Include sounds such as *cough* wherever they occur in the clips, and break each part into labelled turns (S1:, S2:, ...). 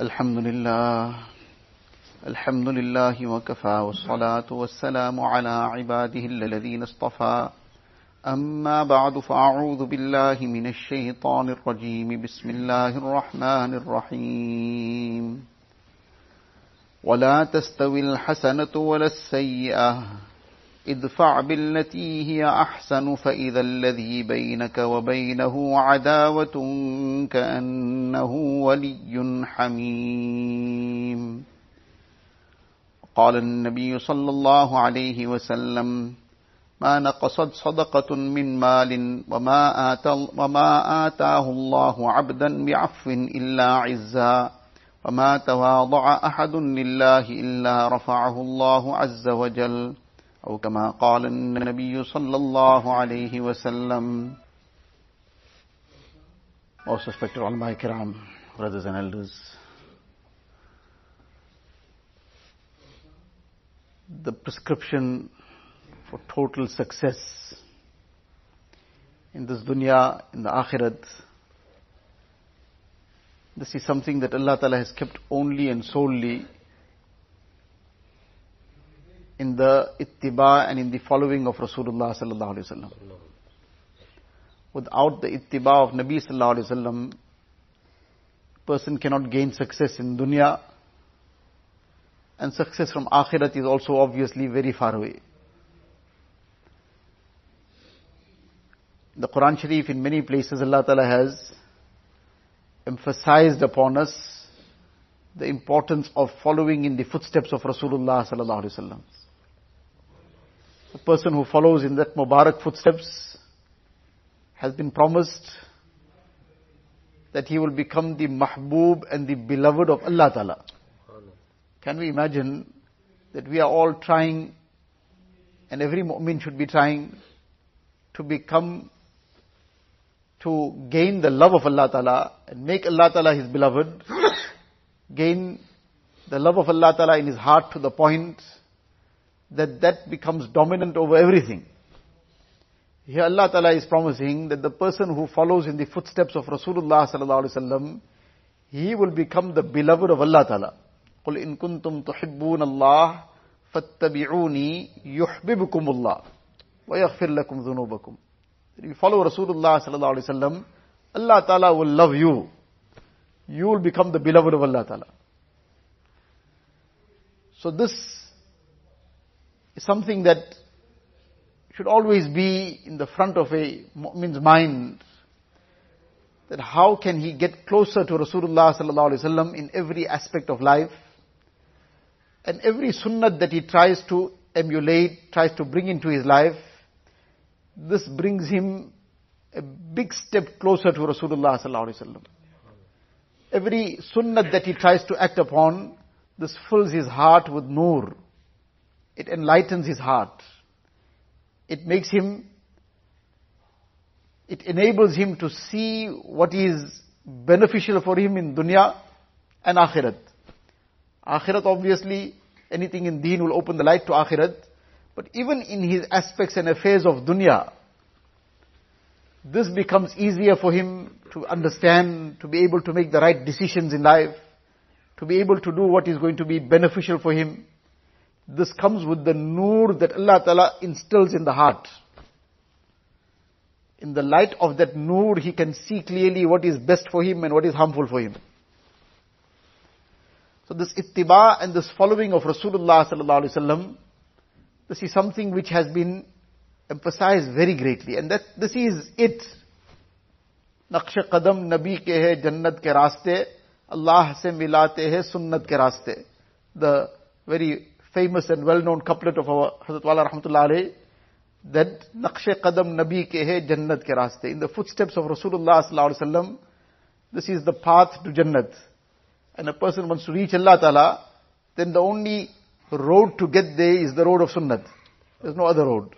S1: الحمد لله. الحمد لله وكفى والصلاة والسلام على عباده الذين اصطفى. أما بعد فأعوذ بالله من الشيطان الرجيم. بسم الله الرحمن الرحيم. ولا تستوي الحسنة ولا السيئة. ادفع بالتي هي أحسن فإذا الذي بينك وبينه عداوة كأنه ولي حميم. قال النبي صلى الله عليه وسلم ما نقصت صدقة من مال وما, آتى وما آتاه الله عبدا بعفو إلا عزا وما تواضع أحد لله إلا رفعه الله عز وجل أو كما قال النبي صلى الله عليه وسلم Most respected ulama kiram, brothers and elders. The prescription for total success in this dunya, in the akhirat, this is something that Allah Ta'ala has kept only and solely in the ittiba and in the following of Rasulullah sallallahu alaihi wasallam. Without the ittiba of Nabi sallallahu alaihi wasallam, person cannot gain success in dunya, and success from akhirat is also obviously very far away. The Quran Sharif in many places Allah Ta'ala has emphasized upon us the importance of following in the footsteps of Rasulullah sallallahu alaihi wasallam. The person who follows in that Mubarak footsteps has been promised that he will become the mahbub and the beloved of Allah Ta'ala. Can we imagine that we are all trying and every mu'min should be trying to become to gain the love of Allah Ta'ala and make Allah Ta'ala his beloved, gain the love of Allah Ta'ala in his heart to the point that that becomes dominant over everything. Here Allah Ta'ala is promising that the person who follows in the footsteps of Rasulullah Sallallahu Alaihi Wasallam, he will become the beloved of Allah Ta'ala. قُلْ إِن كُنْتُمْ تُحِبُّونَ اللَّهِ فَاتَّبِعُونِي يُحْبِبُكُمُ اللَّهِ وَيَغْفِرْ لَكُمْ ذُنُوبَكُمْ If you follow Rasulullah Sallallahu Alaihi Wasallam, Allah Ta'ala will love you. You will become the beloved of Allah Ta'ala. So this is something that should always be in the front of a mu'min's mind that how can he get closer to Rasulullah sallallahu alaihi wasallam in every aspect of life and every sunnah that he tries to emulate, tries to bring into his life, this brings him a big step closer to Rasulullah sallallahu alaihi wasallam. Every sunnah that he tries to act upon, this fills his heart with nur. It enlightens his heart. It makes him, it enables him to see what is beneficial for him in dunya and akhirat. Akhirat obviously, anything in deen will open the light to akhirat. But even in his aspects and affairs of dunya, this becomes easier for him to understand, to be able to make the right decisions in life, to be able to do what is going to be beneficial for him. This comes with the nur that Allah Ta'ala instills in the heart. In the light of that nur, he can see clearly what is best for him and what is harmful for him. So this ittiba and this following of Rasulullah Sallallahu Alaihi Wasallam, this is something which has been emphasized very greatly. And that this is it. नक्श कदम नबी के है जन्नत के रास्ते अल्लाह से मिलाते हैं सुन्नत के रास्ते the very famous and well-known couplet of our Hazrat Wala Rahmatullah alayhi, that Naqsh Qadam Nabi ke hai Jannat ke. In the footsteps of Rasulullah sallallahu alaihi wasallam, this is the path to Jannat. And a person wants to reach Allah Ta'ala, then the only road to get there is the road of Sunnat. There's no other road.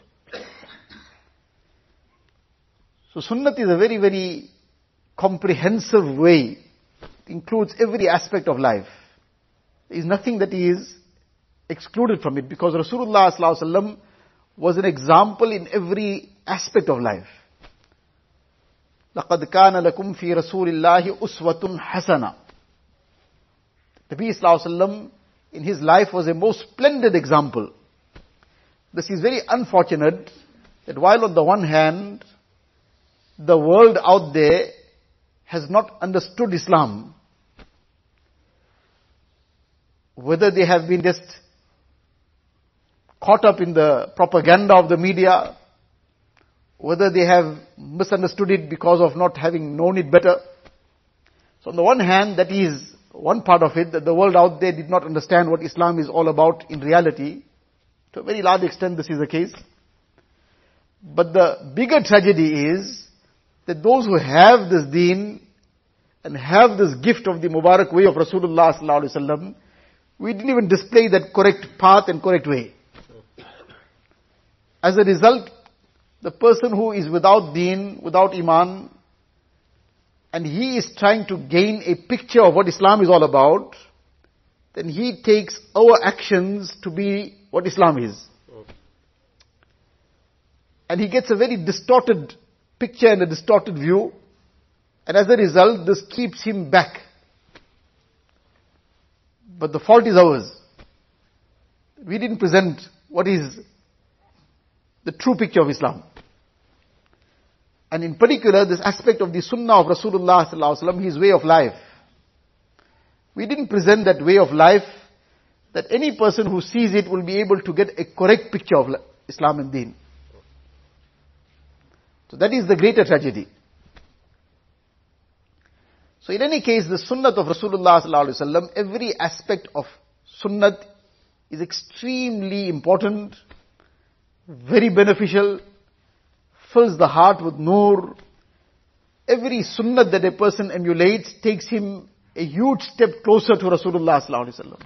S1: So Sunnat is a very, very comprehensive way. It includes every aspect of life. There is nothing that is excluded from it because Rasulullah ﷺ was an example in every aspect of life. لقد كان لكم في رسول الله أسوة حسنة The Nabi in his life was a most splendid example. This is very unfortunate that while on the one hand, the world out there has not understood Islam, whether they have been just caught up in the propaganda of the media, whether they have misunderstood it because of not having known it better. So on the one hand, that is one part of it, that the world out there did not understand what Islam is all about in reality. To a very large extent this is the case. But the bigger tragedy is that those who have this deen and have this gift of the Mubarak way of Rasulullah sallallahu alaihi wasallam, we didn't even display that correct path and correct way. As a result, the person who is without deen, without iman, and he is trying to gain a picture of what Islam is all about, then he takes our actions to be what Islam is. And he gets a very distorted picture and a distorted view, and as a result, this keeps him back. But the fault is ours. We didn't present what is the true picture of Islam. And in particular, this aspect of the sunnah of Rasulullah sallallahu his way of life. We didn't present that way of life that any person who sees it will be able to get a correct picture of Islam and Deen. So that is the greater tragedy. So in any case, the sunnah of Rasulullah sallallahu every aspect of sunnah is extremely important, very beneficial, fills the heart with nur. Every sunnah that a person emulates takes him a huge step closer to Rasulullah sallallahu alaihi wasallam.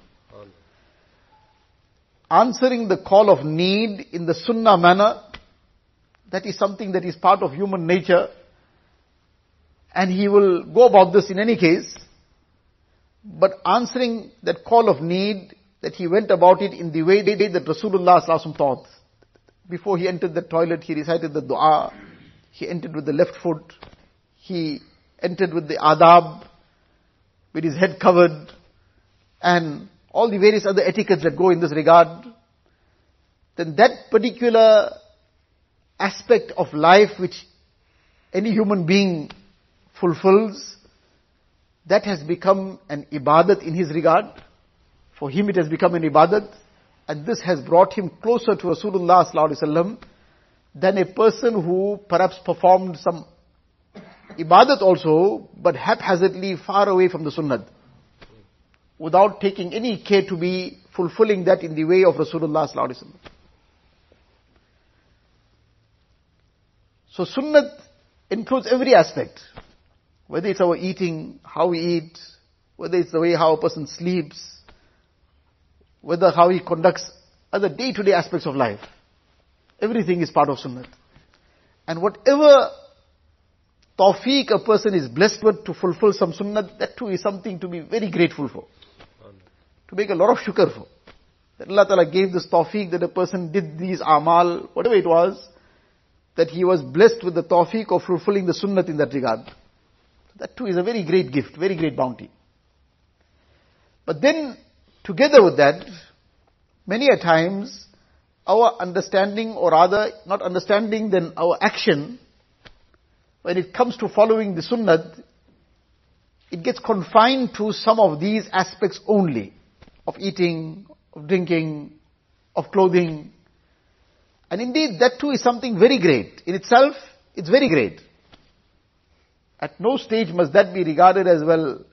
S1: Answering the call of need in the sunnah manner, that is something that is part of human nature. And he will go about this in any case. But answering that call of need, that he went about it in the way that Rasulullah sallallahu alaihi wasallam taught. Before he entered the toilet, he recited the dua. He entered with the left foot. He entered with the adab, with his head covered, and all the various other etiquettes that go in this regard. Then that particular aspect of life which any human being fulfills, that has become an ibadat in his regard. For him it has become an ibadat. And this has brought him closer to Rasulullah sallallahu than a person who perhaps performed some ibadat also, but haphazardly far away from the sunnah. Without taking any care to be fulfilling that in the way of Rasulullah sallallahu So sunnah includes every aspect. Whether it's our eating, how we eat, whether it's the way how a person sleeps, whether how he conducts other day-to-day aspects of life. Everything is part of sunnah. And whatever tawfiq a person is blessed with to fulfill some sunnah, that too is something to be very grateful for. To make a lot of shukr for. That Allah Ta'ala gave this tawfiq that a person did these amal, whatever it was, that he was blessed with the tawfiq of fulfilling the sunnah in that regard. That too is a very great gift, very great bounty. But then Together with that, many a times, our understanding or rather not understanding then our action, when it comes to following the sunnah, it gets confined to some of these aspects only, of eating, of drinking, of clothing. And indeed, that too is something very great. In itself, it's very great. At no stage must that be regarded as well,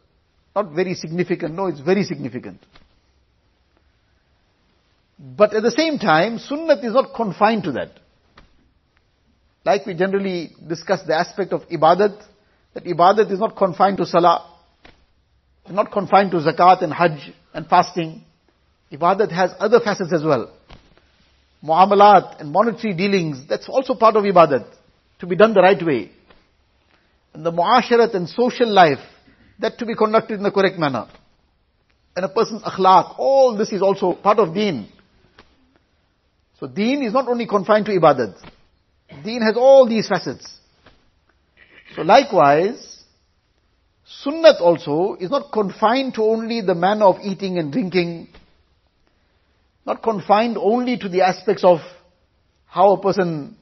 S1: not very significant. No, it's very significant. But at the same time, sunnat is not confined to that. Like we generally discuss the aspect of ibadat, that ibadat is not confined to salah, not confined to zakat and hajj and fasting. Ibadat has other facets as well. Muamalat and monetary dealings, that's also part of ibadat, to be done the right way. And the muasharat and social life, that to be conducted in the correct manner. And a person's akhlaq, all this is also part of deen. So deen is not only confined to ibadat. Deen has all these facets. So likewise, Sunnat also is not confined to only the manner of eating and drinking, not confined only to the aspects of how a person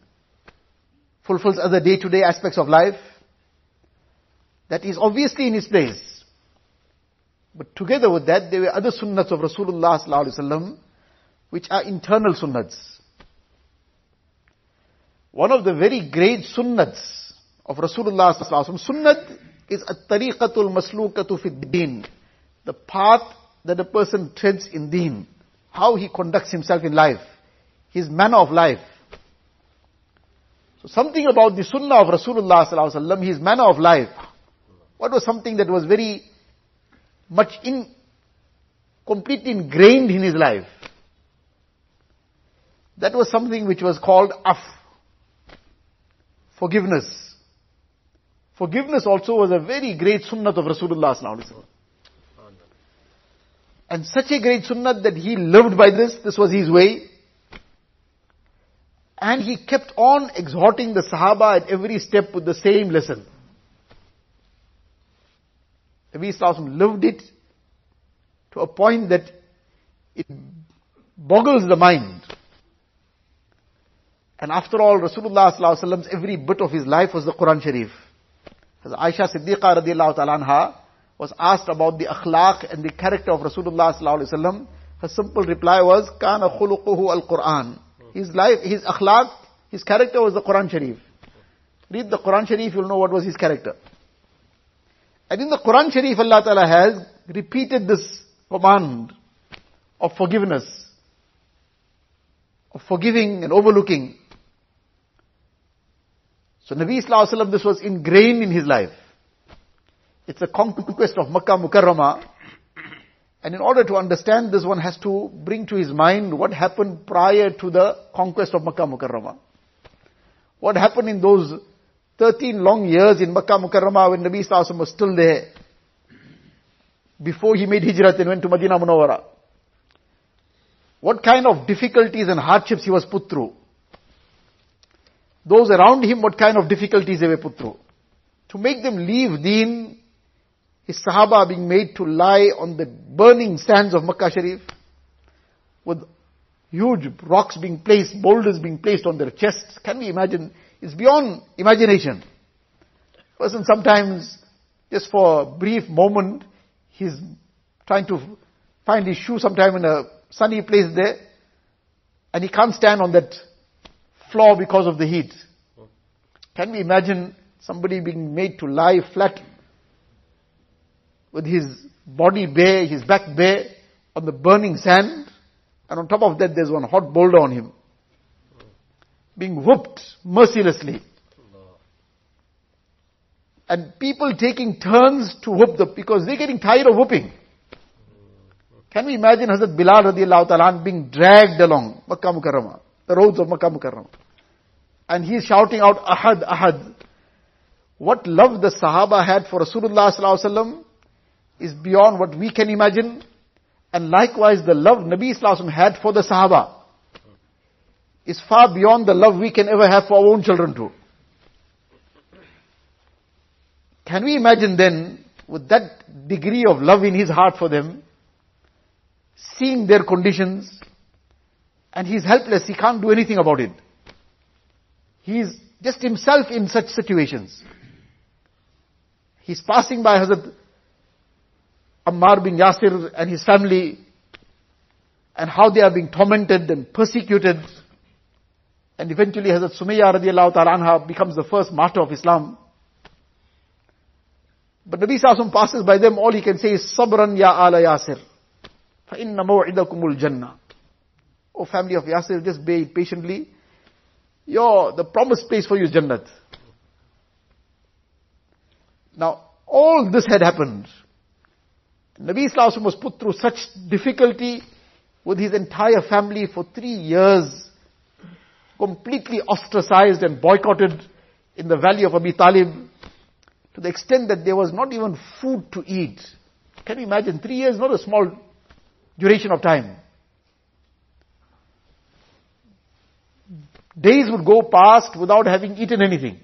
S1: fulfills other day-to-day aspects of life. That is obviously in its place. But together with that, there were other sunnats of Rasulullah sallallahu alaihi wasallam, which are internal sunnats. One of the very great sunnats of Rasulullah sunnat is a tariqatul maslukatu fi. The path that a person treads in deen. How he conducts himself in life. His manner of life. So something about the sunnah of Rasulullah his manner of life. What was something that was very much in, completely ingrained in his life. That was something which was called af. Forgiveness. Forgiveness also was a very great sunnah of Rasulullah and such a great sunnah that he lived by this, this was his way. And he kept on exhorting the Sahaba at every step with the same lesson. Nabi Sallallahu lived it to a point that it boggles the mind. And after all, Rasulullah Sallallahu every bit of his life was the Quran Sharif. As Aisha Siddiqa radiallahu ta'ala was asked about the akhlaq and the character of Rasulullah her simple reply was, Kana khuluquhu al-Quran. His life, his akhlaq, his character was the Quran Sharif. Read the Quran Sharif, you'll know what was his character. And in the Quran Sharif, Allah Ta'ala has repeated this command of forgiveness, of forgiving and overlooking. So Nabi Sallallahu Alaihi Wasallam, this was ingrained in his life. It's a conquest of Makkah Mukarramah. And in order to understand this, one has to bring to his mind what happened prior to the conquest of Makkah Mukarramah. What happened in those 13 long years in Makkah Mukarramah when Nabi Sallallahu was still there. Before he made Hijrat and went to Medina Munawwara. What kind of difficulties and hardships he was put through. Those around him, what kind of difficulties they were put through. To make them leave deen, his Sahaba being made to lie on the burning sands of Makkah Sharif, with huge rocks being placed, boulders being placed on their chests. Can we imagine It's beyond imagination. Person sometimes, just for a brief moment, he's trying to find his shoe sometime in a sunny place there, and he can't stand on that floor because of the heat. Can we imagine somebody being made to lie flat with his body bare, his back bare, on the burning sand, and on top of that there's one hot boulder on him being whooped mercilessly. And people taking turns to whoop them because they're getting tired of whooping. Can we imagine Hazrat Bilal radiallahu ta'ala being dragged along Makkah Mukarramah, the roads of Makkah Mukarramah. And he's shouting out, Ahad, Ahad. What love the Sahaba had for Rasulullah sallallahu is beyond what we can imagine. And likewise the love Nabi sallallahu had for the Sahaba is far beyond the love we can ever have for our own children too. Can we imagine then, with that degree of love in his heart for them, seeing their conditions, and he's helpless, he can't do anything about it. He's just himself in such situations. He's passing by Hazrat Ammar bin Yasir and his family, and how they are being tormented and persecuted and eventually Hazrat Sumayya radiallahu ta'ala anha becomes the first martyr of Islam. But Nabi Sallallahu passes by them, all he can say is, Sabran ya ala Yasir. فَإِنَّ مَوْعِدَكُمُ الْجَنَّةِ O family of Yasir, just bear it patiently. your, the promised place for you is Jannat. Now, all this had happened. Nabi Sallallahu was put through such difficulty with his entire family for three years completely ostracized and boycotted in the valley of Abi Talib to the extent that there was not even food to eat. Can you imagine? Three years, not a small duration of time. Days would go past without having eaten anything.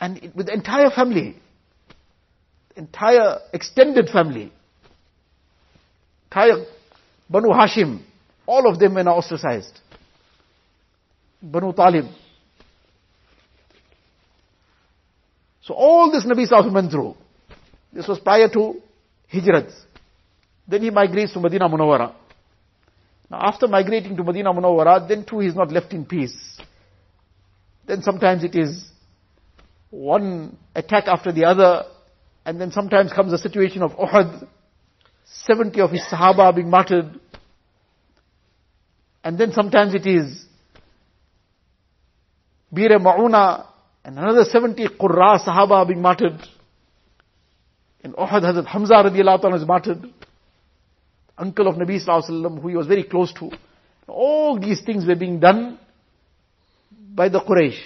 S1: And it, with the entire family, entire extended family, entire Banu Hashim, all of them were now ostracized. Banu Talib. So all this Nabi Sallallahu went through. This was prior to Hijrat. Then he migrates to Medina Munawwara. Now after migrating to Medina Munawwara, then too he is not left in peace. Then sometimes it is one attack after the other, and then sometimes comes a situation of Uhud, 70 of his Sahaba being martyred, and then sometimes it is Bir Ma'una, and another 70 Qurra Sahaba being martyred. In Uhud, Hazrat Hamza radiallahu anhu is martyred. Uncle of Nabi wasallam, who he was very close to. All these things were being done by the Quraysh.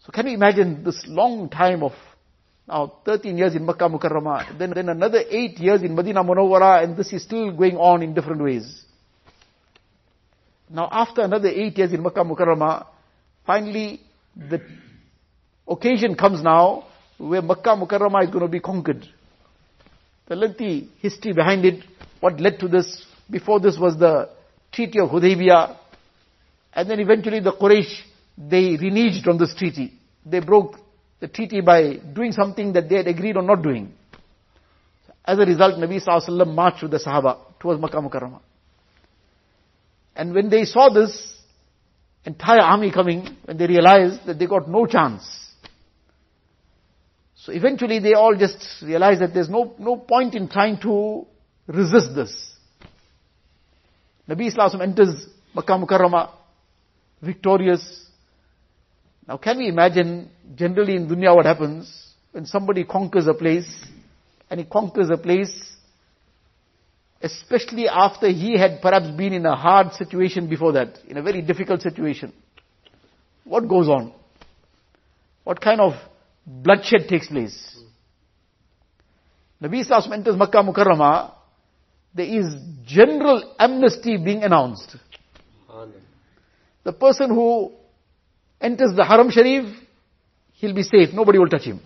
S1: So can you imagine this long time of now 13 years in Makkah Mukarramah, then, then another 8 years in Medina Munawwara and this is still going on in different ways. Now after another eight years in Makkah Mukarramah, finally the occasion comes now where Makkah Mukarramah is going to be conquered. The lengthy history behind it, what led to this, before this was the Treaty of Hudaybiyah, and then eventually the Quraysh, they reneged on this treaty. They broke the treaty by doing something that they had agreed on not doing. As a result, Nabi Wasallam marched with the Sahaba towards Makkah Mukarramah. And when they saw this entire army coming, when they realized that they got no chance. So eventually they all just realize that there's no, no point in trying to resist this. Nabi Islam enters Makkah Mukarramah, victorious. Now can we imagine, generally in dunya what happens, when somebody conquers a place, and he conquers a place especially after he had perhaps been in a hard situation before that, in a very difficult situation. What goes on? What kind of bloodshed takes place? Nabi Islam enters Makkah Mukarramah, there is general amnesty being announced. The person who enters the Haram Sharif, he'll be safe, nobody will touch him.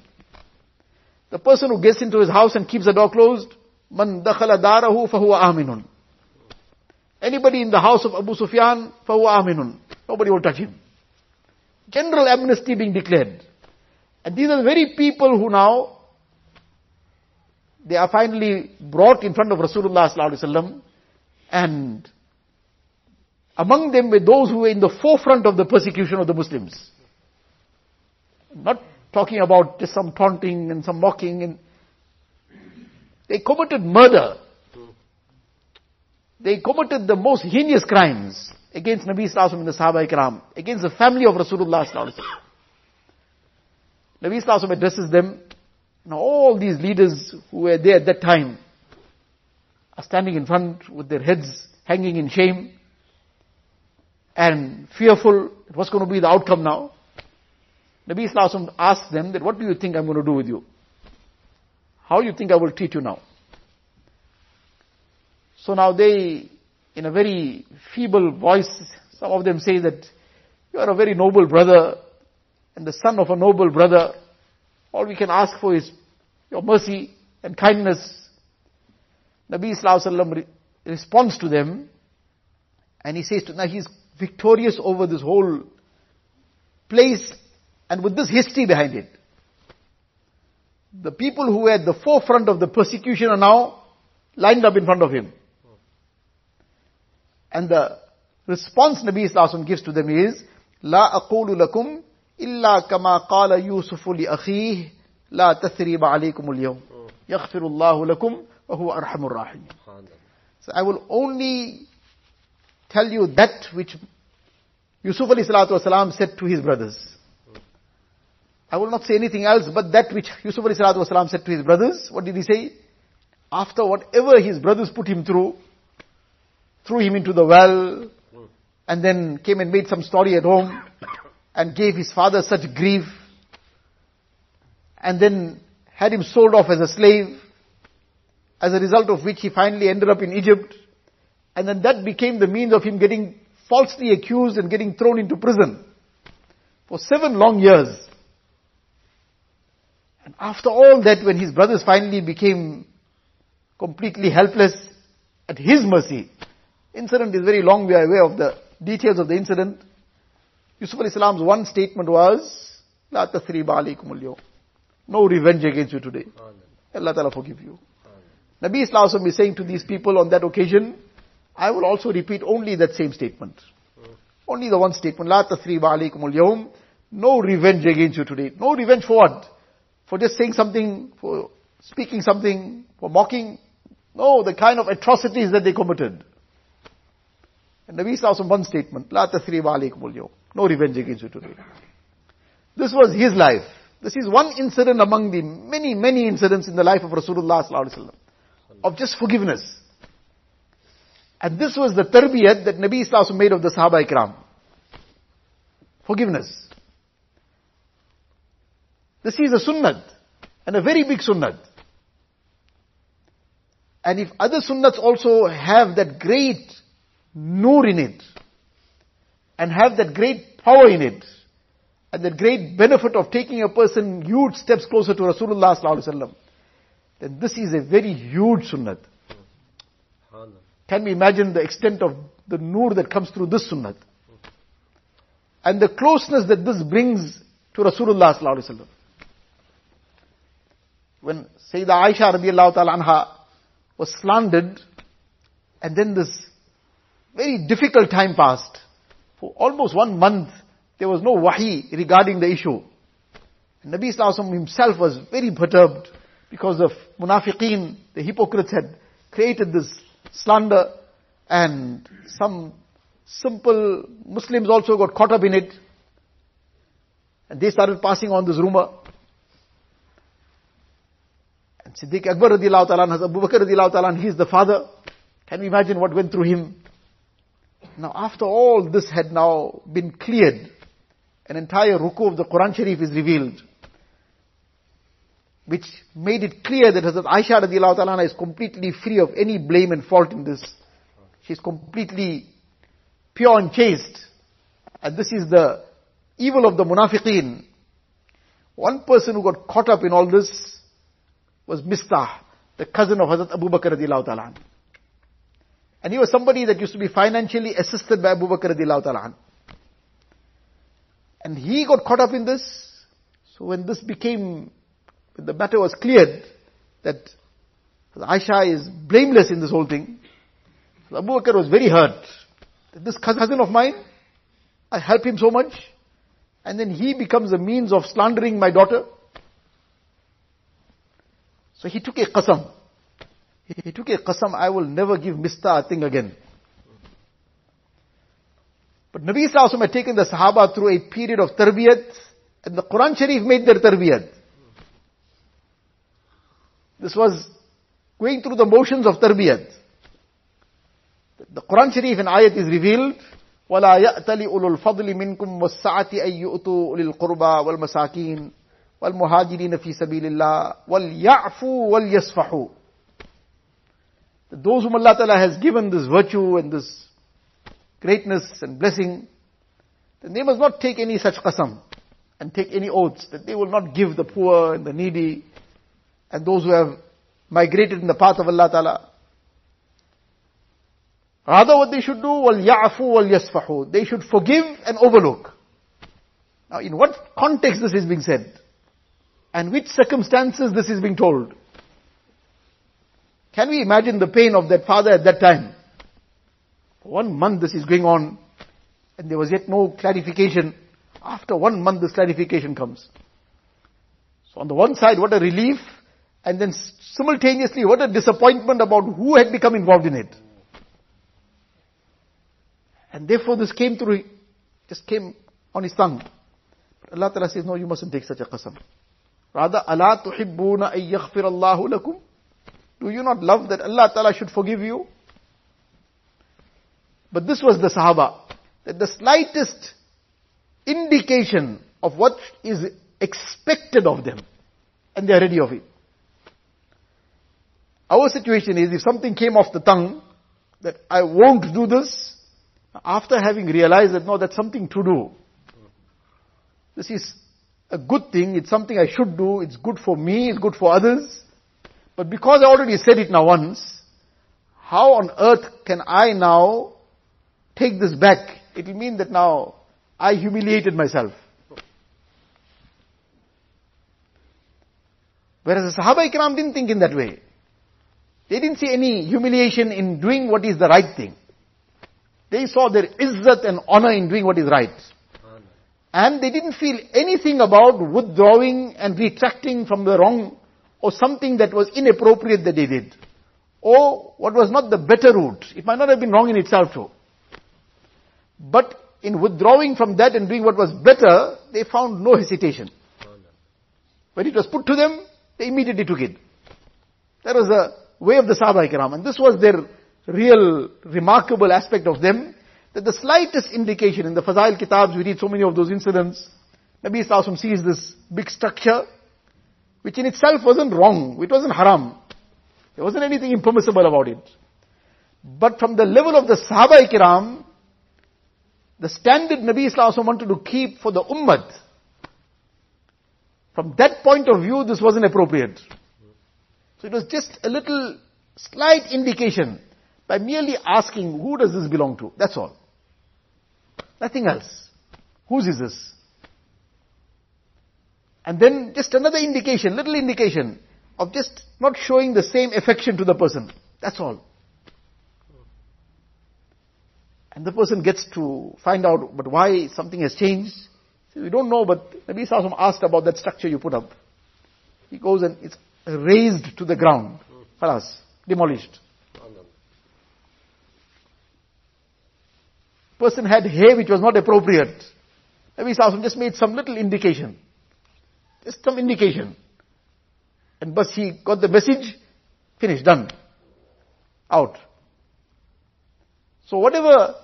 S1: The person who gets into his house and keeps the door closed, Man dakhala darahu fahuwa aminun. Anybody in the house of Abu Sufyan, fahuwa aminun. Nobody will touch him. General amnesty being declared. And these are the very people who now, they are finally brought in front of Rasulullah sallallahu and among them were those who were in the forefront of the persecution of the Muslims. Not talking about just some taunting and some mocking and they committed murder. They committed the most heinous crimes against Nabi Sallallahu and the Sahaba Ikram, against the family of Rasulullah Sallallahu Nabi Sallallahu addresses them, and all these leaders who were there at that time are standing in front with their heads hanging in shame and fearful. What's going to be the outcome now? Nabi Sallallahu asks them that, what do you think I'm going to do with you? How do you think I will treat you now? So now they, in a very feeble voice, some of them say that you are a very noble brother and the son of a noble brother. All we can ask for is your mercy and kindness. Nabi Sallallahu re- responds to them and he says to, now he's victorious over this whole place and with this history behind it the people who were at the forefront of the persecution are now lined up in front of him. And the response Nabi Sallallahu gives to them is, لا أقول لكم إلا كما قال يوسف لأخيه لا تثريب عليكم اليوم يغفر الله لكم وهو أرحم الراحمين. So I will only tell you that which Yusuf alayhi salatu wasalam said to his brothers. I will not say anything else but that which Yusuf والسلام, said to his brothers. What did he say? After whatever his brothers put him through, threw him into the well, and then came and made some story at home, and gave his father such grief, and then had him sold off as a slave, as a result of which he finally ended up in Egypt, and then that became the means of him getting falsely accused and getting thrown into prison. for seven long years. And after all that, when his brothers finally became completely helpless at his mercy, incident is very long, we are aware of the details of the incident. Yusuf al-Islam's one statement was, La tasriba alaykum No revenge against you today. Allah Ta'ala forgive you. Nabi Islam is saying to these people on that occasion, I will also repeat only that same statement. Only the one statement, La tasriba alaykum al No revenge against you today. No revenge for what? For just saying something, for speaking something, for mocking. No, the kind of atrocities that they committed. And Nabi Islam one statement, La tasriba alaykum al No revenge against you today. This was his life. This is one incident among the many, many incidents in the life of Rasulullah sallallahu of just forgiveness. And this was the tarbiyat that Nabi Islam made of the Sahaba Ikram. Forgiveness. This is a sunnat, and a very big sunnat. And if other sunnats also have that great nur in it, and have that great power in it, and that great benefit of taking a person huge steps closer to Rasulullah sallallahu then this is a very huge sunnat. Can we imagine the extent of the nur that comes through this sunnat? And the closeness that this brings to Rasulullah sallallahu. When Sayyida Aisha radiallahu ta'ala anha was slandered, and then this very difficult time passed. For almost one month, there was no wahi regarding the issue. And Nabi Sallallahu himself was very perturbed because of munafiqeen, the hypocrites had created this slander and some simple Muslims also got caught up in it. And they started passing on this rumor. And Siddiq Akbar radiallahu ta'ala Abu Bakr radiallahu ta'ala, he is the father. Can you imagine what went through him? Now after all this had now been cleared, an entire ruku of the Quran Sharif is revealed which made it clear that Hazrat Aisha radiallahu ta'ala is completely free of any blame and fault in this. She's completely pure and chaste. And this is the evil of the munafiqeen. One person who got caught up in all this was Mistah, the cousin of Hazrat Abu Bakr radiallahu ta'ala. And he was somebody that used to be financially assisted by Abu Bakr radiallahu ta'ala. And he got caught up in this. So when this became when the matter was cleared that Aisha is blameless in this whole thing, Abu Bakr was very hurt. This cousin of mine, I help him so much, and then he becomes a means of slandering my daughter. So he took a qasam. He, took a qasam, I will never give Mistah a thing again. But Nabi Sallallahu had taken the Sahaba through a period of tarbiyat, and the Quran Sharif made their tarbiyat. This was going through the motions of tarbiyat. The Quran Sharif in ayat is revealed, وَلَا يَأْتَلِ أُولُو الْفَضْلِ مِنْكُمْ وَالسَّعَةِ أَن يُؤْتُوا أُولِي الْقُرْبَى وَالْمَسَاكِينَ وَالْمُهَاجِرِينَ فِي سَبِيلِ اللَّهِ وَلْيَعْفُوا وَلْيَصْفَحُوا that those whom Allah Ta'ala has given this virtue and this greatness and blessing, then they must not take any such qasam and take any oaths that they will not give the poor and the needy and those who have migrated in the path of Allah Ta'ala. Rather what they should do, wal ya'fu wal yasfahu. They should forgive and overlook. Now in what context this is being said? And which circumstances this is being told? Can we imagine the pain of that father at that time? For one month this is going on, and there was yet no clarification. After one month this clarification comes. So on the one side, what a relief, and then simultaneously what a disappointment about who had become involved in it. And therefore this came through, just came on his tongue. But Allah Ta'ala says, no, you mustn't take such a qasam. Rather, Allah tuhibbuna ay yaghfir Allahu lakum. Do you not love that Allah Ta'ala should forgive you? But this was the Sahaba. That the slightest indication of what is expected of them. And they are ready of it. Our situation is if something came off the tongue, that I won't do this, after having realized that no, that's something to do. This is a good thing, it's something I should do, it's good for me, it's good for others. But because I already said it now once, how on earth can I now take this back? It will mean that now I humiliated myself. Whereas the Sahaba Ikram didn't think in that way. They didn't see any humiliation in doing what is the right thing. They saw their izzat and honor in doing what is right. And they didn't feel anything about withdrawing and retracting from the wrong or something that was inappropriate that they did. Or what was not the better route. It might not have been wrong in itself too. But in withdrawing from that and doing what was better, they found no hesitation. When it was put to them, they immediately took it. That was the way of the Sahaba Ikram. And this was their real remarkable aspect of them, that the slightest indication in the Fazail Kitabs, we read so many of those incidents, Nabi Sallallahu sees this big structure, which in itself wasn't wrong, it wasn't haram. There wasn't anything impermissible about it. But from the level of the Sahaba Ikram, the standard Nabi Sallallahu wanted to keep for the Ummah, from that point of view, this wasn't appropriate. So it was just a little slight indication by merely asking, who does this belong to? That's all. Nothing else. Whose is this? And then just another indication, little indication of just not showing the same affection to the person. That's all. And the person gets to find out, but why something has changed. We don't know, but Nabi Sallallahu asked about that structure you put up. He goes and it's razed to the ground. Khalas, demolished. Person had hair which was not appropriate. Nabi Sallallahu just made some little indication. Just some indication. And but he got the message, finished, done. Out. So whatever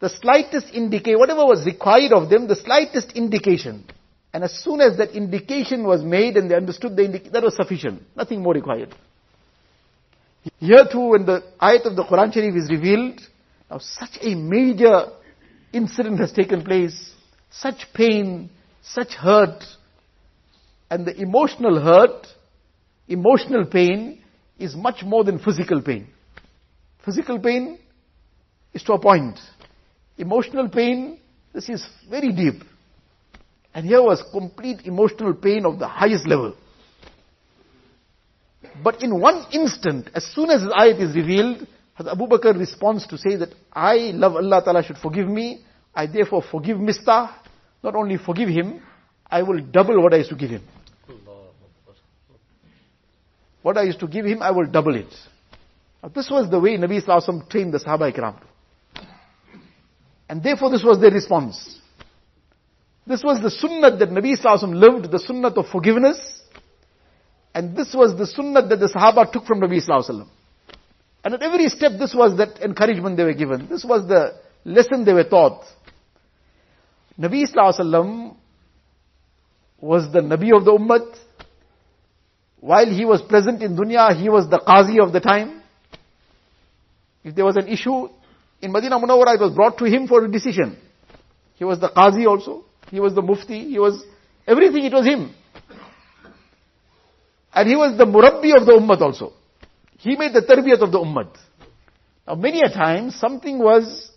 S1: the slightest indication, whatever was required of them, the slightest indication. And as soon as that indication was made and they understood the indication, that was sufficient. Nothing more required. Here too, when the ayat of the Quran Sharif is revealed, now such a major incident has taken place, such pain, such hurt, and the emotional hurt, emotional pain is much more than physical pain. Physical pain is to a point. Emotional pain, this is very deep. And here was complete emotional pain of the highest level. But in one instant, as soon as the ayat is revealed, Abu Bakr responds to say that I love Allah Ta'ala should forgive me. I therefore forgive Mistah. Not only forgive him, I will double what I used to give him. What I used to give him, I will double it. Now, this was the way Nabi Sallallahu trained the Sahaba Ikram. And therefore this was their response. This was the sunnah that Nabi Sallallahu lived, the sunnah of forgiveness. And this was the sunnah that the Sahaba took from Nabi Sallallahu And at every step this was that encouragement they were given. This was the lesson they were taught. Nabi Sallallahu was the Nabi of the Ummah. While he was present in dunya, he was the Qazi of the time. If there was an issue, in Madinah Munawwara, it was brought to him for a decision. He was the Qazi also. He was the Mufti. He was everything. It was him. And he was the Murabbi of the Ummah also. He made the tarbiyat of the Ummah. Now many a time, something was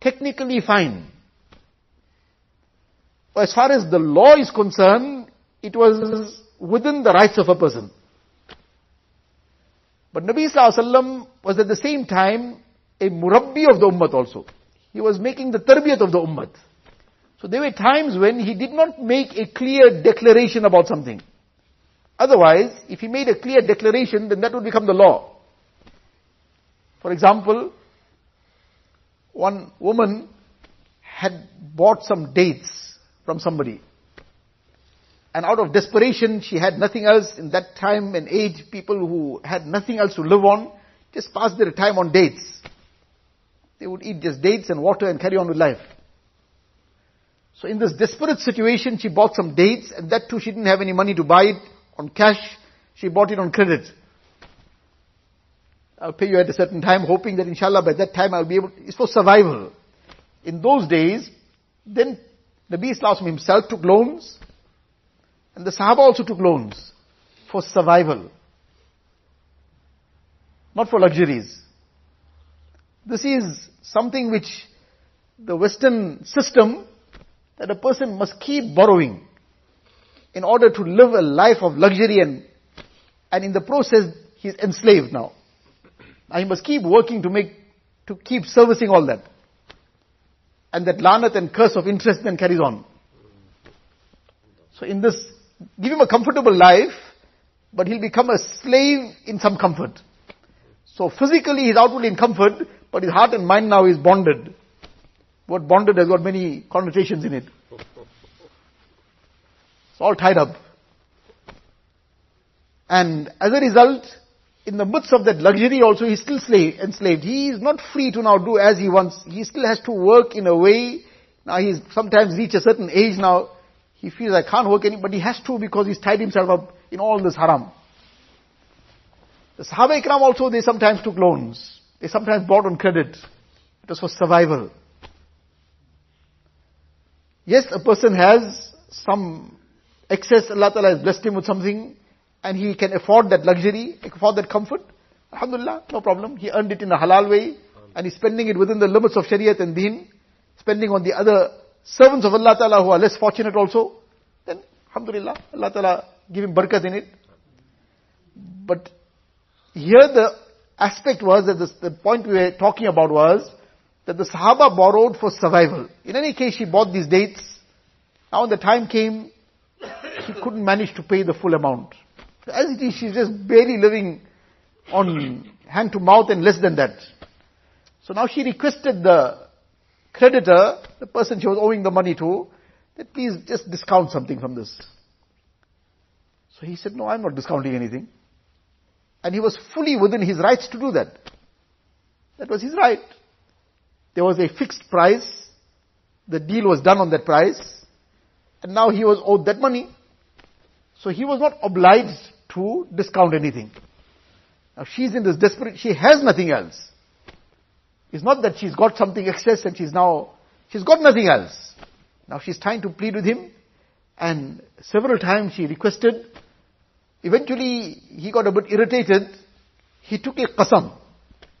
S1: technically fine. As far as the law is concerned, it was within the rights of a person. But Nabi Sallallahu was at the same time a murabbi of the ummah also. He was making the tarbiyat of the ummah. So there were times when he did not make a clear declaration about something. Otherwise, if he made a clear declaration, then that would become the law. For example, one woman had bought some dates from somebody. And out of desperation, she had nothing else in that time and age, people who had nothing else to live on, just passed their time on dates. They would eat just dates and water and carry on with life. So in this desperate situation, she bought some dates and that too she didn't have any money to buy it on cash. She bought it on credit. I'll pay you at a certain time, hoping that inshallah by that time I'll be able, it's for survival. In those days, then Nabi Islam himself took loans, and the Sahaba also took loans for survival, not for luxuries. This is something which the Western system that a person must keep borrowing in order to live a life of luxury and, and in the process he's enslaved now. Now he must keep working to make, to keep servicing all that. And that lanat and curse of interest then carries on. So in this, give him a comfortable life, but he'll become a slave in some comfort. So physically he's outwardly in comfort, but his heart and mind now is bonded. What bonded has got many connotations in it. It's all tied up. And as a result, in the midst of that luxury also he's still slave, enslaved. He is not free to now do as he wants. He still has to work in a way. Now he's sometimes reached a certain age now. He feels I can't work any, but he has to because he's tied himself up in all this haram. The Sahaba Ikram also, they sometimes took loans. They sometimes bought on credit. It was for survival. Yes, a person has some excess, Allah Ta'ala has blessed him with something, and he can afford that luxury, afford that comfort. Alhamdulillah, no problem. He earned it in a halal way, and he's spending it within the limits of Shariat and Deen, spending on the other servants of Allah Ta'ala who are less fortunate also. Then, Alhamdulillah, Allah Ta'ala give him barakat in it. But here the aspect was that this, the point we were talking about was that the Sahaba borrowed for survival. In any case, she bought these dates. Now when the time came, she couldn't manage to pay the full amount. As it is, she's just barely living on hand to mouth and less than that. So now she requested the creditor, the person she was owing the money to, that please just discount something from this. So he said, no, I'm not discounting anything. And he was fully within his rights to do that. That was his right. There was a fixed price. The deal was done on that price. And now he was owed that money. So he was not obliged to discount anything. Now she's in this desperate, she has nothing else. It's not that she's got something excess and she's now, she's got nothing else. Now she's trying to plead with him and several times she requested. Eventually he got a bit irritated. He took a qasam.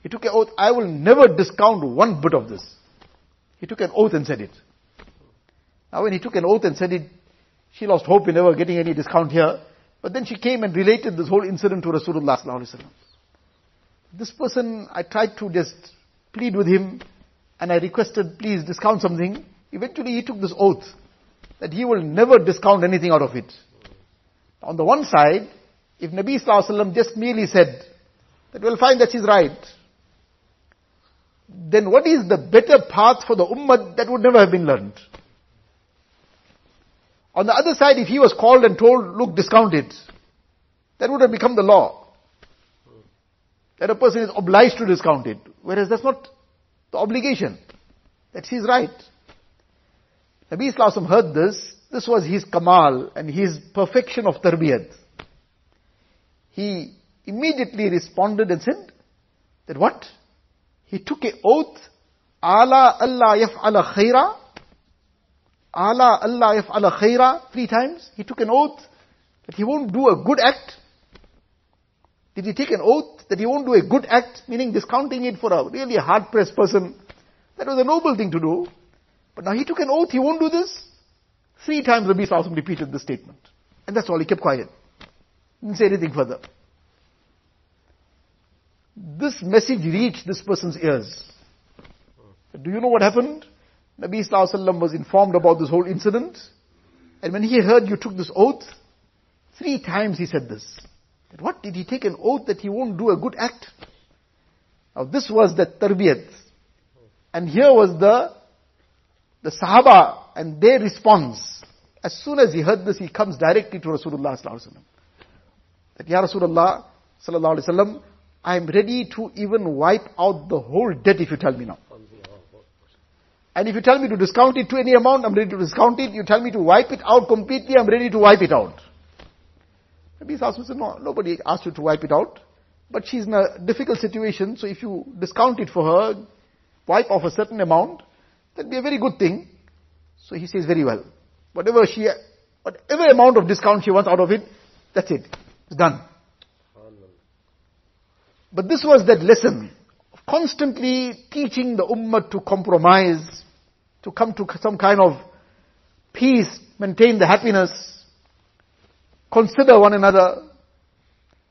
S1: He took an oath, I will never discount one bit of this. He took an oath and said it. Now when he took an oath and said it, she lost hope in ever getting any discount here. But then she came and related this whole incident to Rasulullah This person, I tried to just plead with him and I requested, please discount something. Eventually he took this oath that he will never discount anything out of it. On the one side, if Nabi sallallahu just merely said that we'll find that she's right, then what is the better path for the ummah that would never have been learned? On the other side, if he was called and told, look, discount it, that would have become the law. That a person is obliged to discount it. Whereas that's not the obligation. That he's right. Nabi Islam heard this. This was his kamal and his perfection of tarbiyat. He immediately responded and said that what? He took a oath, Ala Allah yaf'ala khaira, Ala Allah if Allah khaira, three times. He took an oath that he won't do a good act. Did he take an oath that he won't do a good act, meaning discounting it for a really hard-pressed person? That was a noble thing to do. But now he took an oath, he won't do this. Three times the Beast repeated the statement. And that's all, he kept quiet. Didn't say anything further. This message reached this person's ears. Do you know what happened? Nabi Sallallahu was informed about this whole incident. And when he heard you took this oath, three times he said this. That what did he take an oath that he won't do a good act? Now this was the tarbiyat. And here was the, the Sahaba and their response. As soon as he heard this, he comes directly to Rasulullah Sallallahu That, Ya Rasulullah Sallallahu Alaihi Wasallam, I am ready to even wipe out the whole debt if you tell me now. And if you tell me to discount it to any amount, I'm ready to discount it. You tell me to wipe it out completely, I'm ready to wipe it out. Nabi Sassu said, no, nobody asked you to wipe it out. But she's in a difficult situation, so if you discount it for her, wipe off a certain amount, that'd be a very good thing. So he says very well. Whatever she, whatever amount of discount she wants out of it, that's it. It's done. But this was that lesson of constantly teaching the ummah to compromise, to come to some kind of peace, maintain the happiness, consider one another,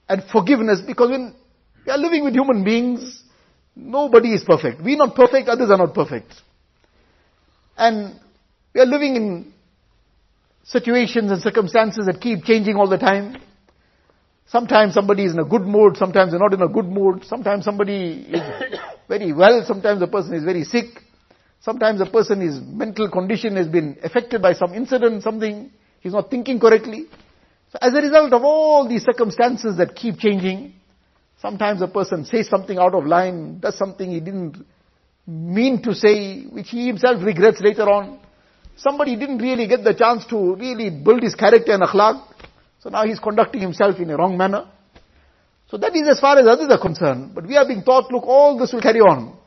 S1: and forgiveness, because when we are living with human beings, nobody is perfect. We are not perfect, others are not perfect. And we are living in situations and circumstances that keep changing all the time. Sometimes somebody is in a good mood, sometimes they're not in a good mood, sometimes somebody is *coughs* very well, sometimes the person is very sick, sometimes the person's mental condition has been affected by some incident, something, he's not thinking correctly. So as a result of all these circumstances that keep changing, sometimes a person says something out of line, does something he didn't mean to say, which he himself regrets later on. Somebody didn't really get the chance to really build his character and akhlaq. So now he's conducting himself in a wrong manner. So that is as far as others are concerned. But we are being taught, look, all this will carry on.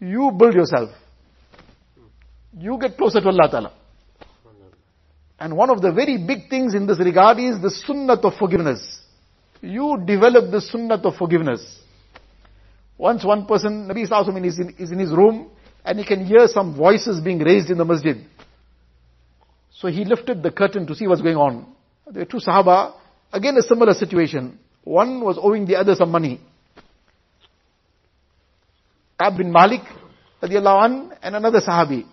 S1: You build yourself. You get closer to Allah Ta'ala. And one of the very big things in this regard is the sunnah of forgiveness. You develop the sunnah of forgiveness. Once one person, Nabi Sallallahu is in, is in his room and he can hear some voices being raised in the masjid. So he lifted the curtain to see what's going on. There were two Sahaba, again a similar situation. One was owing the other some money. Ka'b bin Malik, radiallahu an, and another Sahabi,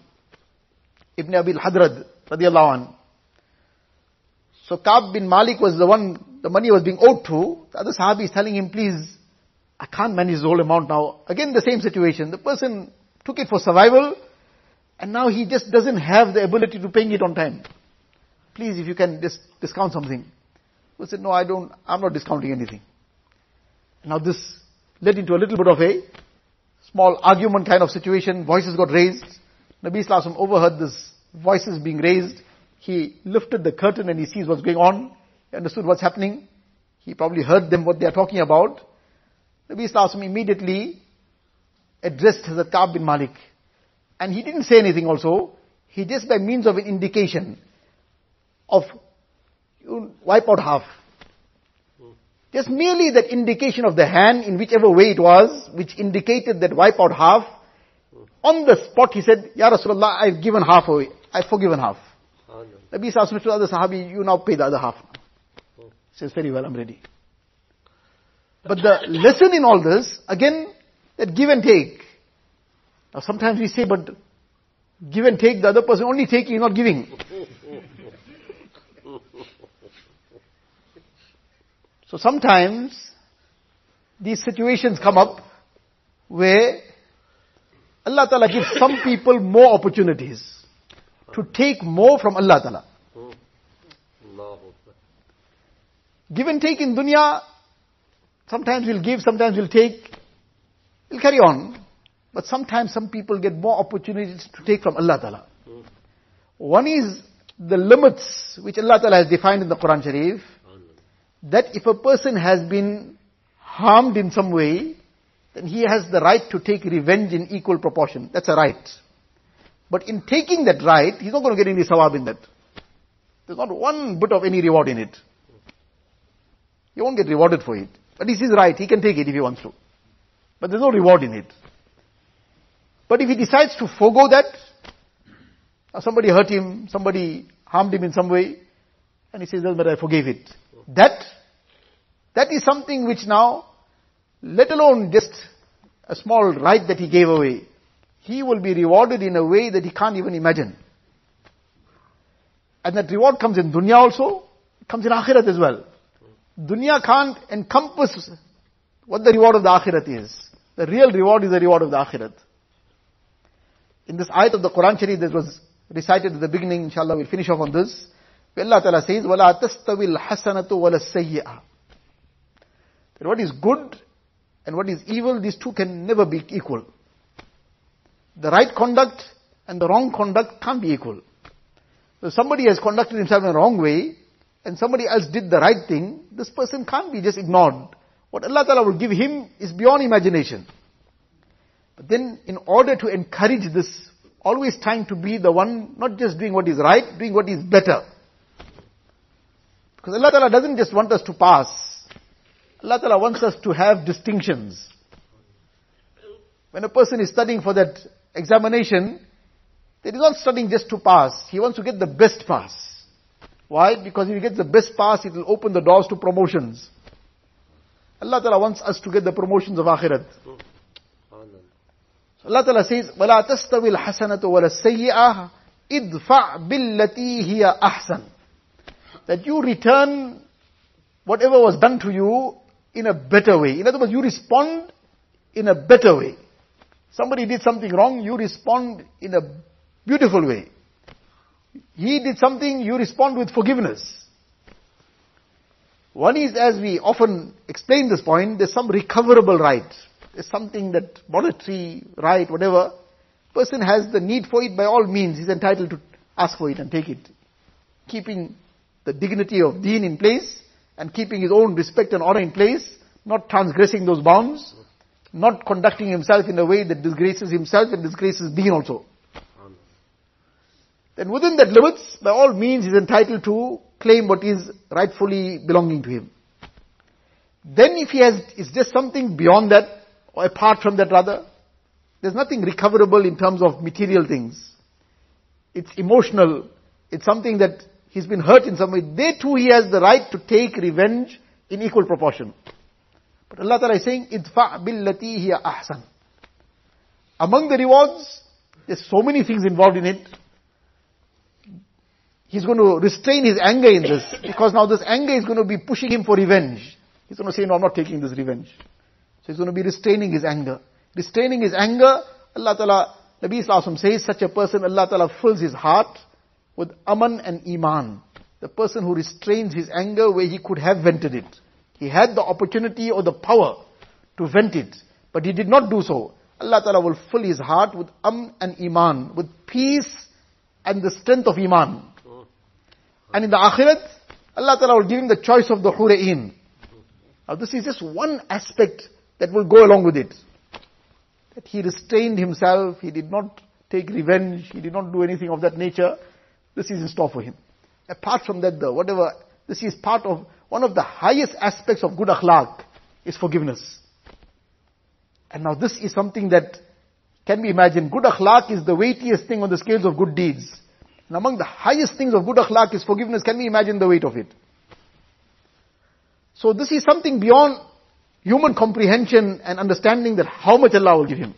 S1: Ibn Abil Hadrad, radiallahu an. So Ka'b bin Malik was the one, the money was being owed to. The other Sahabi is telling him, please, I can't manage the whole amount now. Again the same situation. The person took it for survival, and now he just doesn't have the ability to paying it on time. Please, if you can just discount something. He said, no, I don't, I'm not discounting anything. Now this led into a little bit of a small argument kind of situation. Voices got raised. Nabi Sallallahu overheard this voices being raised. He lifted the curtain and he sees what's going on. He understood what's happening. He probably heard them what they are talking about. Nabi Sallallahu immediately addressed Hazrat Ka'b bin Malik. And he didn't say anything also. He just by means of an indication of wipe out half. Just merely that indication of the hand in whichever way it was, which indicated that wipe out half. On the spot he said, Ya Rasulullah, I've given half away. I've forgiven half. Nabi asked to the other Sahabi, you now pay the other half. Hmm. He says, very well, I'm ready. But the lesson in all this, again, that give and take. Now sometimes we say, but give and take, the other person only taking, not giving. so sometimes these situations come up where Allah Ta'ala gives some people more opportunities to take more from Allah Ta'ala. Give and take in dunya, sometimes we'll give, sometimes we'll take, we'll carry on. But sometimes some people get more opportunities to take from Allah Ta'ala. One is the limits which Allah Ta'ala has defined in the Quran Sharif, that if a person has been harmed in some way, then he has the right to take revenge in equal proportion. That's a right. But in taking that right, he's not going to get any sawab in that. There's not one bit of any reward in it. He won't get rewarded for it. But it's his right, he can take it if he wants to. But there's no reward in it. But if he decides to forego that, somebody hurt him, somebody harmed him in some way, and he says, but I forgave it. That, that is something which now, let alone just a small right that he gave away, he will be rewarded in a way that he can't even imagine. And that reward comes in dunya also, comes in akhirat as well. Dunya can't encompass what the reward of the akhirat is. The real reward is the reward of the akhirat. In this ayat of the Quran Sharif that was recited at the beginning, inshallah we'll finish off on this. Where Allah Ta'ala says, وَلَا تَسْتَوِي الْحَسَنَةُ وَلَا السَّيِّئَةُ That what is good and what is evil, these two can never be equal. The right conduct and the wrong conduct can't be equal. So somebody has conducted himself in a wrong way, and somebody else did the right thing, this person can't be just ignored. What Allah Ta'ala will give him is beyond imagination. But then, in order to encourage this always trying to be the one, not just doing what is right, doing what is better. Because Allah Ta'ala doesn't just want us to pass. Allah Ta'ala wants us to have distinctions. When a person is studying for that examination, he is not studying just to pass. He wants to get the best pass. Why? Because if he gets the best pass, it will open the doors to promotions. Allah Ta'ala wants us to get the promotions of akhirat. So Allah Ta'ala says, وَلَا تَسْتَوِي الْحَسَنَةُ وَلَا السَّيِّئَةُ idfa' billati hiya ahsan. That you return whatever was done to you in a better way. In other words, you respond in a better way. Somebody did something wrong, you respond in a beautiful way. He did something, you respond with forgiveness. One is, as we often explain this point, there's some recoverable right. There's something that monetary right, whatever, person has the need for it, by all means, he's entitled to ask for it and take it. Keeping the dignity of deen in place, and keeping his own respect and honor in place, not transgressing those bounds, not conducting himself in a way that disgraces himself and disgraces deen also. Then within that limits, by all means, he is entitled to claim what is rightfully belonging to him. Then if he has, is just something beyond that, or apart from that rather, there's nothing recoverable in terms of material things. It's emotional. It's something that he's been hurt in some way. They too he has the right to take revenge in equal proportion. But Allah Ta'ala is saying, idfa' billati hiya ahsan. Among the rewards, there's so many things involved in it. He's going to restrain his anger in this, because now this anger is going to be pushing him for revenge. He's going to say, no, I'm not taking this revenge. So he's going to be restraining his anger. Restraining his anger, Allah Ta'ala, Nabi Sallallahu says, such a person, Allah Ta'ala fills his heart with aman and iman. The person who restrains his anger where he could have vented it. He had the opportunity or the power to vent it, but he did not do so. Allah Ta'ala will fill his heart with am and iman, with peace and the strength of iman. And in the akhirat, Allah Ta'ala will give him the choice of the hura'in. Now this is just one aspect that will go along with it. That he restrained himself, he did not take revenge, he did not do anything of that nature. This is in store for him. Apart from that though, whatever, this is part of one of the highest aspects of good akhlaq is forgiveness. And now this is something that can be imagined. Good akhlaq is the weightiest thing on the scales of good deeds. And among the highest things of good akhlaq is forgiveness. Can we imagine the weight of it? So this is something beyond human comprehension and understanding that how much Allah will give him.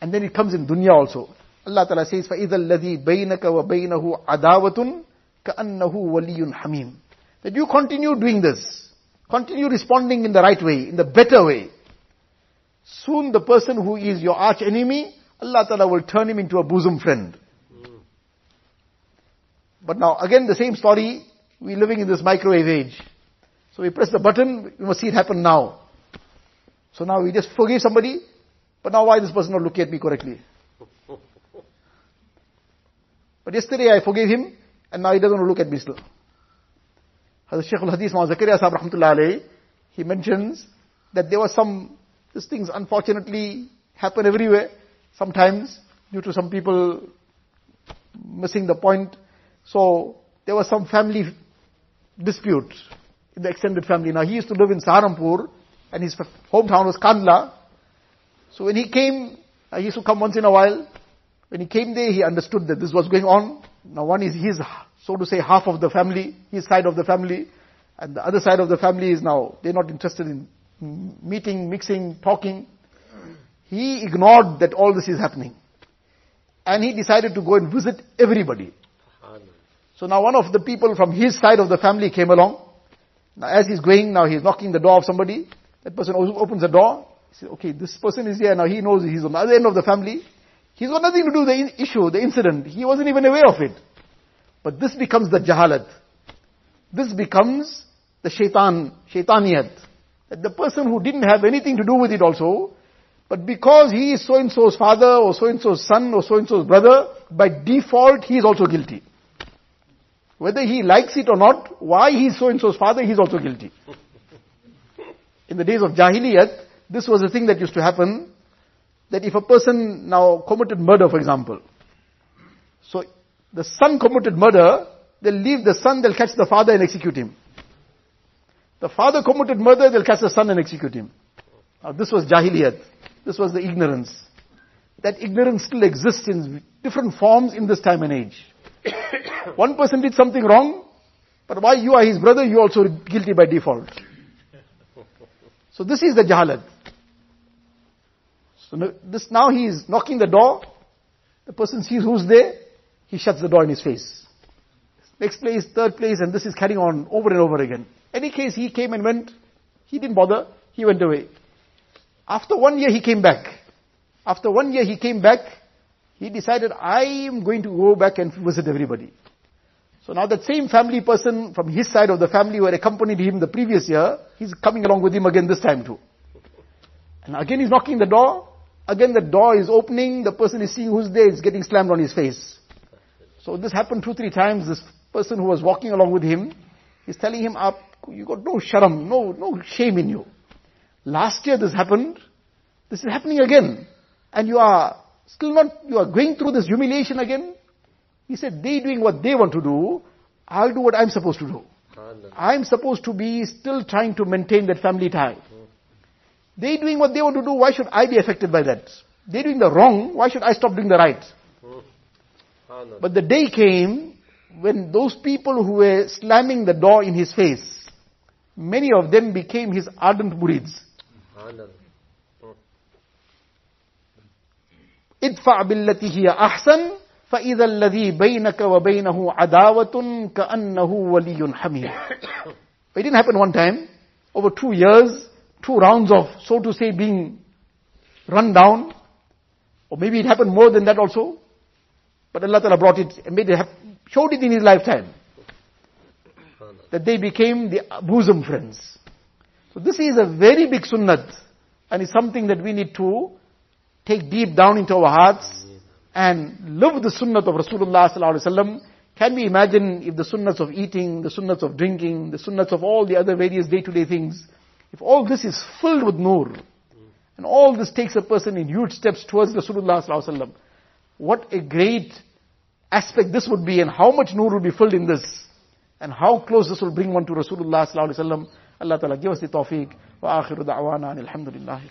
S1: And then it comes in dunya also. Allah Ta'ala says, فَإِذَا الَّذِي بَيْنَكَ وَبَيْنَهُ عَدَاوَةٌ كَأَنَّهُ وَلِيٌّ حَمِيمٌ that you continue doing this. Continue responding in the right way, in the better way. Soon the person who is your arch enemy, Allah Ta'ala will turn him into a bosom friend. But now again the same story, we're living in this microwave age. So we press the button, we must see it happen now. So now we just forgive somebody, but now why this person not looking at me correctly? But yesterday I forgave him, and now he doesn't look at me still. Hazrat Shaykh al-Hadith Zakaria Sahib rahmatullah he mentions that there were some, these things unfortunately happen everywhere, sometimes due to some people missing the point. So there was some family dispute in the extended family. Now he used to live in Saharanpur and his hometown was Kandhla. So when he came, he used to come once in a while. When he came there, he understood that this was going on. Now one is his so to say, half of the family, his side of the family, and the other side of the family is now, they're not interested in meeting, mixing, talking. He ignored that all this is happening. And he decided to go and visit everybody. So now one of the people from his side of the family came along. Now as he's going, now he's knocking the door of somebody. That person opens the door. He says, okay, this person is here. Now he knows he's on the other end of the family. He's got nothing to do with the issue, the incident. He wasn't even aware of it. But this becomes the jahalat. This becomes the shaitan, shaitaniyat. That the person who didn't have anything to do with it also, but because he is so-and-so's father, or so-and-so's son, or so-and-so's brother, by default he is also guilty. Whether he likes it or not, why he is so-and-so's father, he is also guilty. In the days of Jahiliyat, this was a thing that used to happen. That if a person now committed murder, for example, so the son committed murder, they'll leave the son, they'll catch the father and execute him. The father committed murder, they'll catch the son and execute him. Now this was jahiliyat. This was the ignorance. That ignorance still exists in different forms in this time and age. *coughs* One person did something wrong, but why you are his brother, you also guilty by default. So this is the jahalat. So this now he is knocking the door. The person sees who's there. He shuts the door in his face. Next place, third place, and this is carrying on over and over again. Any case, he came and went. He didn't bother. He went away. After one year, he came back. After one year, he came back. He decided, I am going to go back and visit everybody. So now that same family person from his side of the family who had accompanied him the previous year, he's coming along with him again this time too. And again he's knocking the door. Again the door is opening. The person is seeing who's there. It's getting slammed on his face. So this happened two, three times. This person who was walking along with him is telling him up, you got no sharam, no, no shame in you. Last year this happened. This is happening again. And you are still not, you are going through this humiliation again. He said, they doing what they want to do, I'll do what I'm supposed to do. I'm supposed to be still trying to maintain that family tie. They doing what they want to do, why should I be affected by that? They doing the wrong, why should I stop doing the right? But the day came when those people who were slamming the door in his face, many of them became his ardent murids. ادفع بالتي هي أحسن فإذا الذي بينك وبينه عداوة كأنه ولي حميم. It didn't happen one time. Over two years, two rounds of, so to say, being run down. Or maybe it happened more than that also. But Allah Ta'ala brought it and made it, showed it in his lifetime. That they became the bosom friends. So this is a very big sunnat. And it's something that we need to take deep down into our hearts and live the sunnat of Rasulullah sallallahu alaihi wasallam. Can we imagine if the sunnats of eating, the sunnats of drinking, the sunnats of all the other various day-to-day things, if all this is filled with nur, and all this takes a person in huge steps towards Rasulullah sallallahu what a great aspect this would be and how much nur would be filled in this and how close this will bring one to Rasulullah sallallahu alaihi wasallam. Allah Ta'ala give us the tawfiq. Wa akhiru da'wana alhamdulillahi